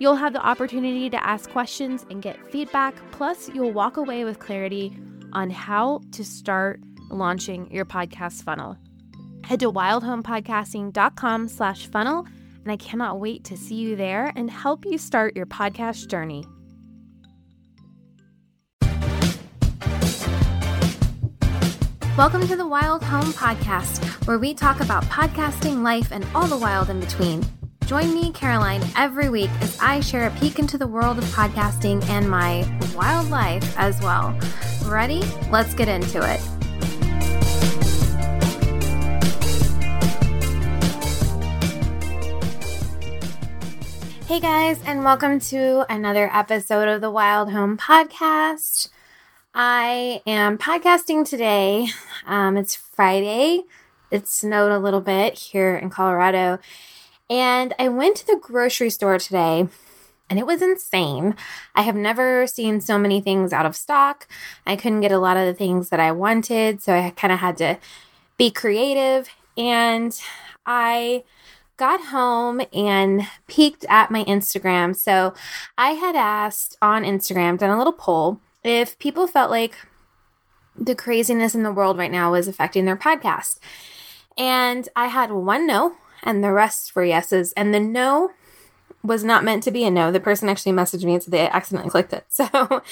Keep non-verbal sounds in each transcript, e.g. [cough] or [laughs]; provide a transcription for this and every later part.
You'll have the opportunity to ask questions and get feedback, plus, you'll walk away with clarity on how to start launching your podcast funnel. Head to wildhomepodcasting.com slash funnel, and I cannot wait to see you there and help you start your podcast journey. Welcome to the Wild Home Podcast, where we talk about podcasting, life, and all the wild in between. Join me, Caroline, every week as I share a peek into the world of podcasting and my wild life as well. Ready? Let's get into it. Hey guys, and welcome to another episode of the Wild Home Podcast. I am podcasting today. Um, it's Friday. It snowed a little bit here in Colorado, and I went to the grocery store today and it was insane. I have never seen so many things out of stock. I couldn't get a lot of the things that I wanted, so I kind of had to be creative. And I got home and peeked at my Instagram. So I had asked on Instagram, done a little poll, if people felt like the craziness in the world right now was affecting their podcast. And I had one no, and the rest were yeses. And the no was not meant to be a no. The person actually messaged me and said they accidentally clicked it. [laughs] So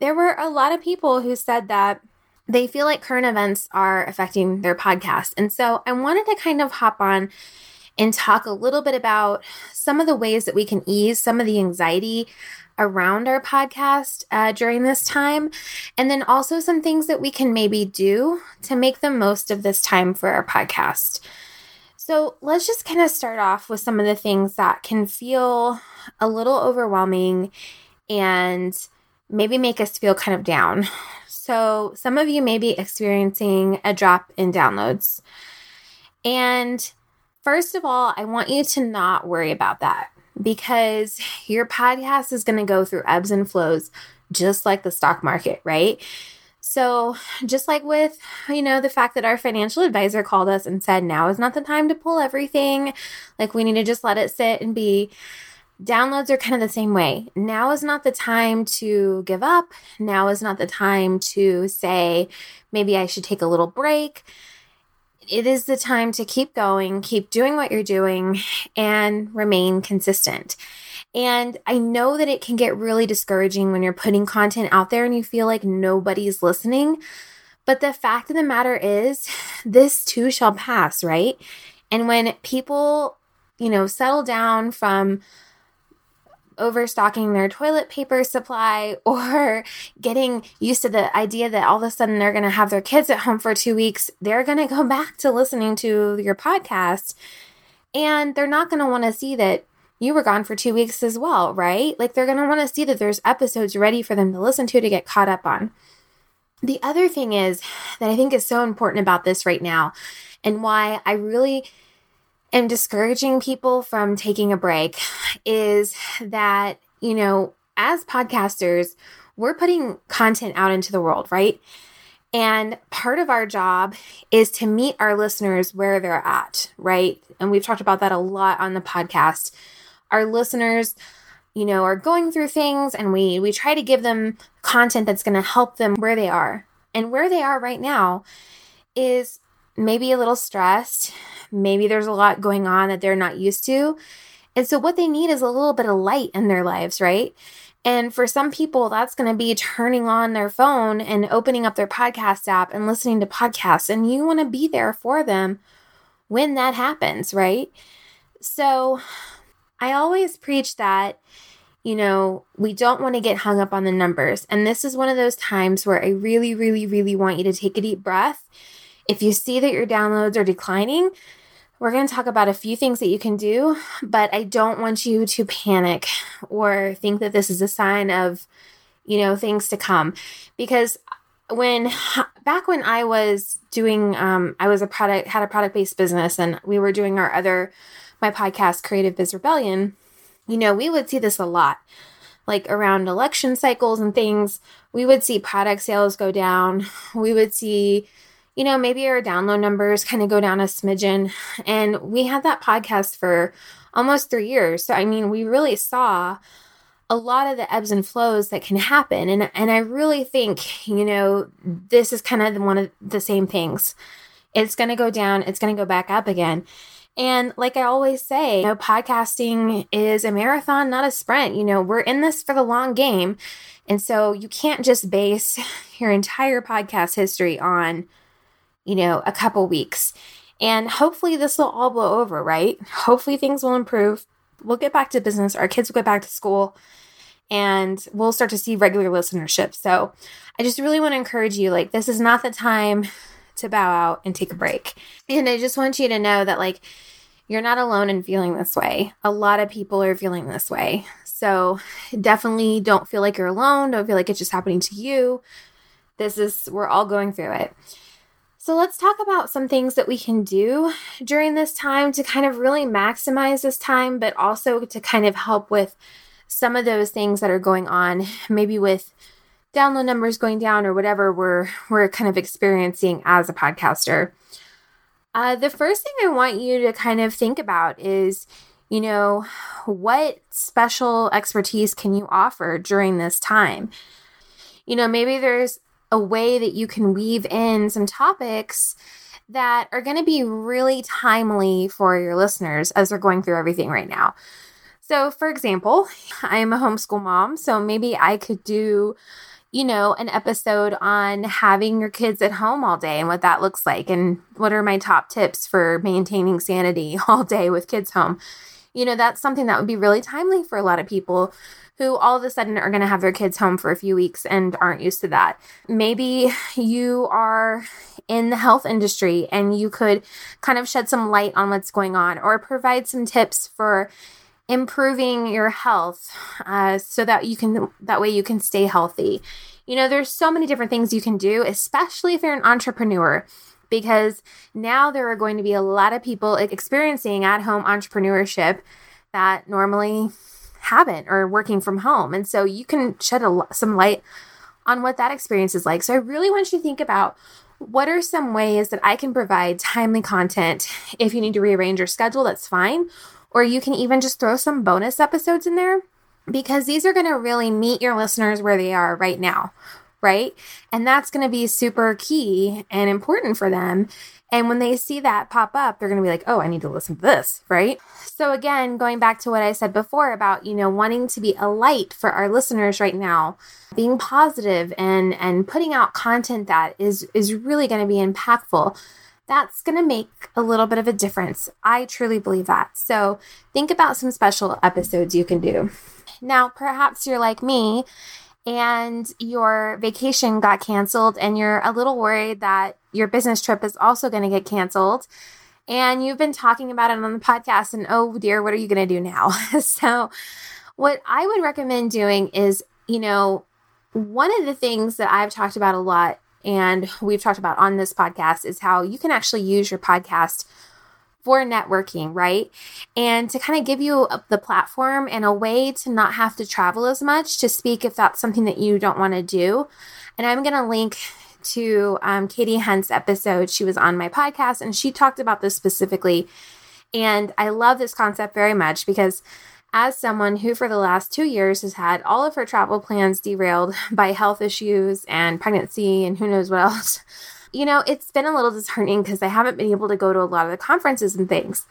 there were a lot of people who said that they feel like current events are affecting their podcast. And so I wanted to kind of hop on and talk a little bit about some of the ways that we can ease some of the anxiety around our podcast uh, during this time. And then also some things that we can maybe do to make the most of this time for our podcast. So let's just kind of start off with some of the things that can feel a little overwhelming and maybe make us feel kind of down. So, some of you may be experiencing a drop in downloads. And first of all, I want you to not worry about that because your podcast is going to go through ebbs and flows just like the stock market, right? So, just like with, you know, the fact that our financial advisor called us and said, now is not the time to pull everything, like we need to just let it sit and be. Downloads are kind of the same way. Now is not the time to give up. Now is not the time to say, maybe I should take a little break. It is the time to keep going, keep doing what you're doing, and remain consistent. And I know that it can get really discouraging when you're putting content out there and you feel like nobody's listening. But the fact of the matter is, [sighs] this too shall pass, right? And when people, you know, settle down from overstocking their toilet paper supply [laughs] or getting used to the idea that all of a sudden they're going to have their kids at home for two weeks, they're going to go [laughs] back to listening to your podcast. And they're not going to want to see that you were gone for two weeks as well, right? Like they're going to want to see that there's episodes ready for them to listen to to get caught up on. The other thing is that I think is so important about this right now and why I really am discouraging people from taking a break is that, you know, as podcasters, we're putting content out into the world, right? And part of our job is to meet our listeners where they're at, right? And we've talked about that a lot on the podcast our listeners you know are going through things and we we try to give them content that's going to help them where they are and where they are right now is maybe a little stressed maybe there's a lot going on that they're not used to and so what they need is a little bit of light in their lives right and for some people, that's going to be turning on their phone and opening up their podcast app and listening to podcasts. And you want to be there for them when that happens, right? So I always preach that, you know, we don't want to get hung up on the numbers. And this is one of those times where I really, really, really want you to take a deep breath. If you see that your downloads are declining, we're going to talk about a few things that you can do, but I don't want you to panic or think that this is a sign of, you know, things to come. Because when back when I was doing, um, I was a product, had a product based business and we were doing our other, my podcast, Creative Biz Rebellion, you know, we would see this a lot. Like around election cycles and things, we would see product sales go down. [laughs] We would see you know, maybe our download numbers kind of go down a smidgen. And we had that podcast for almost three years. So, I mean, we really saw a lot of the ebbs and flows that can happen. And, and I really think, you know, this is kind of one of the same things. It's going to go down, it's going to go back up again. And like I always say, you know, podcasting is a marathon, not a sprint. You know, we're in this for the long game. And so you can't just base [laughs] your entire podcast history on you know, a couple weeks. And hopefully this will all blow over, right? Hopefully things will improve. We'll get back to business. Our kids will get back to school and we'll start to see regular listenership. So I just really want to encourage you like, this is not the time to bow out and take a break. And I just want you to know that, like, you're not alone in feeling this way. A lot of people are feeling this way. So definitely don't feel like you're alone. Don't feel like it's just happening to you. This is, we're all going through it. So, let's talk about some things that we can do during this time to kind of really maximize this time, but also to kind of help with some of those things that are going on, maybe with download numbers going down or whatever we're we're kind of experiencing as a podcaster. Uh, the first thing I want you to kind of think about is, you know, what special expertise can you offer during this time? You know, maybe there's a way that you can weave in some topics that are going to be really timely for your listeners as they're going through everything right now. So, for example, I am a homeschool mom, so maybe I could do, you know, an episode on having your kids at home all day and what that looks like, and what are my top tips for maintaining sanity [laughs] all day with kids home. You know, that's something that would be really timely for a lot of people who all of a sudden are going to have their kids home for a few weeks and aren't used to that. Maybe you are in the health industry and you could kind of shed some light on what's going on or provide some tips for improving your health uh, so that you can that way you can stay healthy you know there's so many different things you can do especially if you're an entrepreneur because now there are going to be a lot of people experiencing at home entrepreneurship that normally haven't or working from home. And so you can shed a, some light on what that experience is like. So I really want you to think about what are some ways that I can provide timely content. If you need to rearrange your schedule, that's fine. Or you can even just throw some bonus episodes in there because these are going to really meet your listeners where they are right now, right? And that's going to be super key and important for them and when they see that pop up, they're going to be like, oh, I need to listen to this, right? So, again, going back to what I said before about, you know, wanting to be a light for our listeners right now, being positive and and putting out content that is is really going to be impactful. That's going to make a little bit of a difference. I truly believe that. So, think about some special episodes you can do. Now, perhaps you're like me and your vacation got canceled and you're a little worried that your business trip is also going to get canceled and you've been talking about it on the podcast and oh dear what are you going to do now [laughs] so what i would recommend doing is you know one of the things that i've talked about a lot and we've talked about on this podcast is how you can actually use your podcast for networking, right? And to kind of give you a, the platform and a way to not have to travel as much to speak if that's something that you don't want to do. And I'm going to link to um, Katie Hunt's episode. She was on my podcast and she talked about this specifically. And I love this concept very much because as someone who for the last two years has had all of her travel plans derailed [laughs] by health issues and pregnancy and who knows what else [laughs] you know, it's been a little disheartening because I haven't been able to go to a lot of the conferences and things.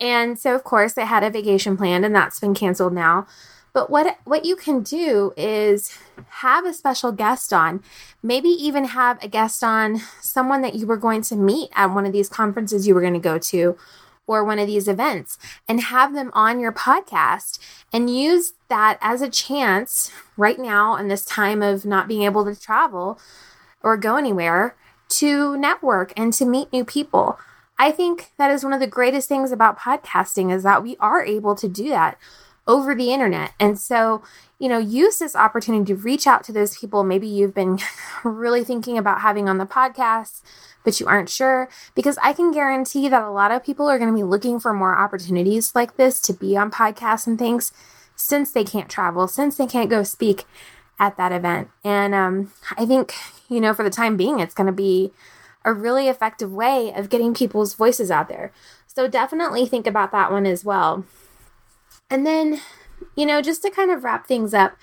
And so of course I had a vacation planned and that's been canceled now. But what what you can do is have a special guest on. Maybe even have a guest on someone that you were going to meet at one of these conferences you were going to go to or one of these events and have them on your podcast and use that as a chance right now in this time of not being able to travel or go anywhere to network and to meet new people. I think that is one of the greatest things about podcasting is that we are able to do that over the internet. And so, you know, use this opportunity to reach out to those people maybe you've been [laughs] really thinking about having on the podcast, but you aren't sure. Because I can guarantee that a lot of people are going to be looking for more opportunities like this to be on podcasts and things since they can't travel, since they can't go speak at that event. And um, I think, you know, for the time being, it's going to be a really effective way of getting people's voices out there. So definitely think about that one as well. And then, you know, just to kind of wrap things up,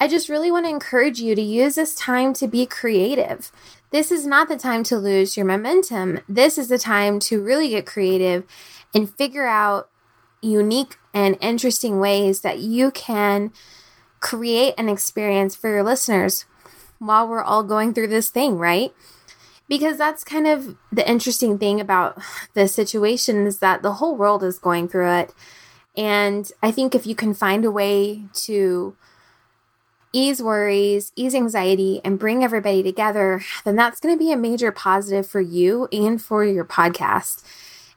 I just really want to encourage you to use this time to be creative. This is not the time to lose your momentum. This is the time to really get creative and figure out unique and interesting ways that you can create an experience for your listeners while we're all going through this thing, right? Because that's kind of the interesting thing about this situation is that the whole world is going through it. And I think if you can find a way to ease worries, ease anxiety, and bring everybody together, then that's going to be a major positive for you and for your podcast.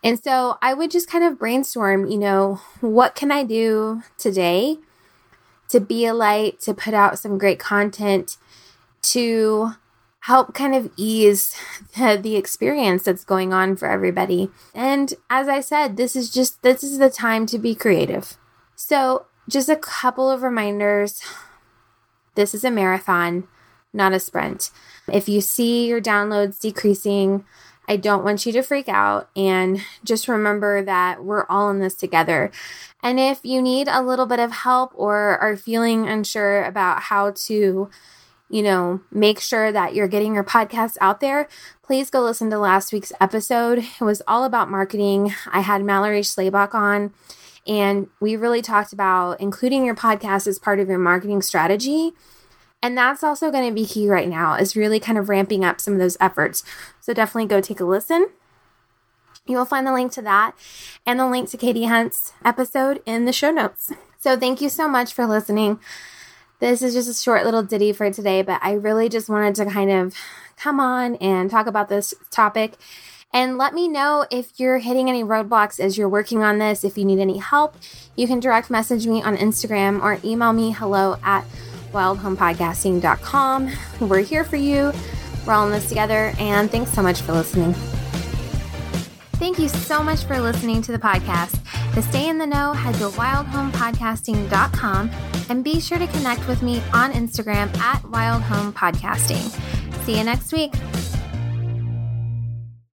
And so I would just kind of brainstorm, you know, what can I do today to be a light, to put out some great content, to help kind of ease [laughs] the, the experience that's going on for everybody. And as I said, this is just this is the time to be creative. So, just a couple of reminders. This is a marathon, not a sprint. If you see your downloads decreasing, I don't want you to freak out and just remember that we're all in this together. And if you need a little bit of help or are feeling unsure about how to, you know, make sure that you're getting your podcast out there, please go listen to last week's episode. It was all about marketing. I had Mallory Schlabach on, and we really talked about including your podcast as part of your marketing strategy and that's also going to be key right now, is really kind of ramping up some of those efforts. So definitely go take a listen. You will find the link to that and the link to Katie Hunt's episode in the show notes. So thank you so much for listening. This is just a short little ditty for today, but I really just wanted to kind of come on and talk about this topic. And let me know if you're hitting any roadblocks as you're working on this. If you need any help, you can direct message me on Instagram or email me hello at wildhomepodcasting.com. We're here for you. We're all in this together, and thanks so much for listening. Thank you so much for listening to the podcast. To stay in the know, head to wildhomepodcasting.com and be sure to connect with me on Instagram at wildhomepodcasting. See you next week.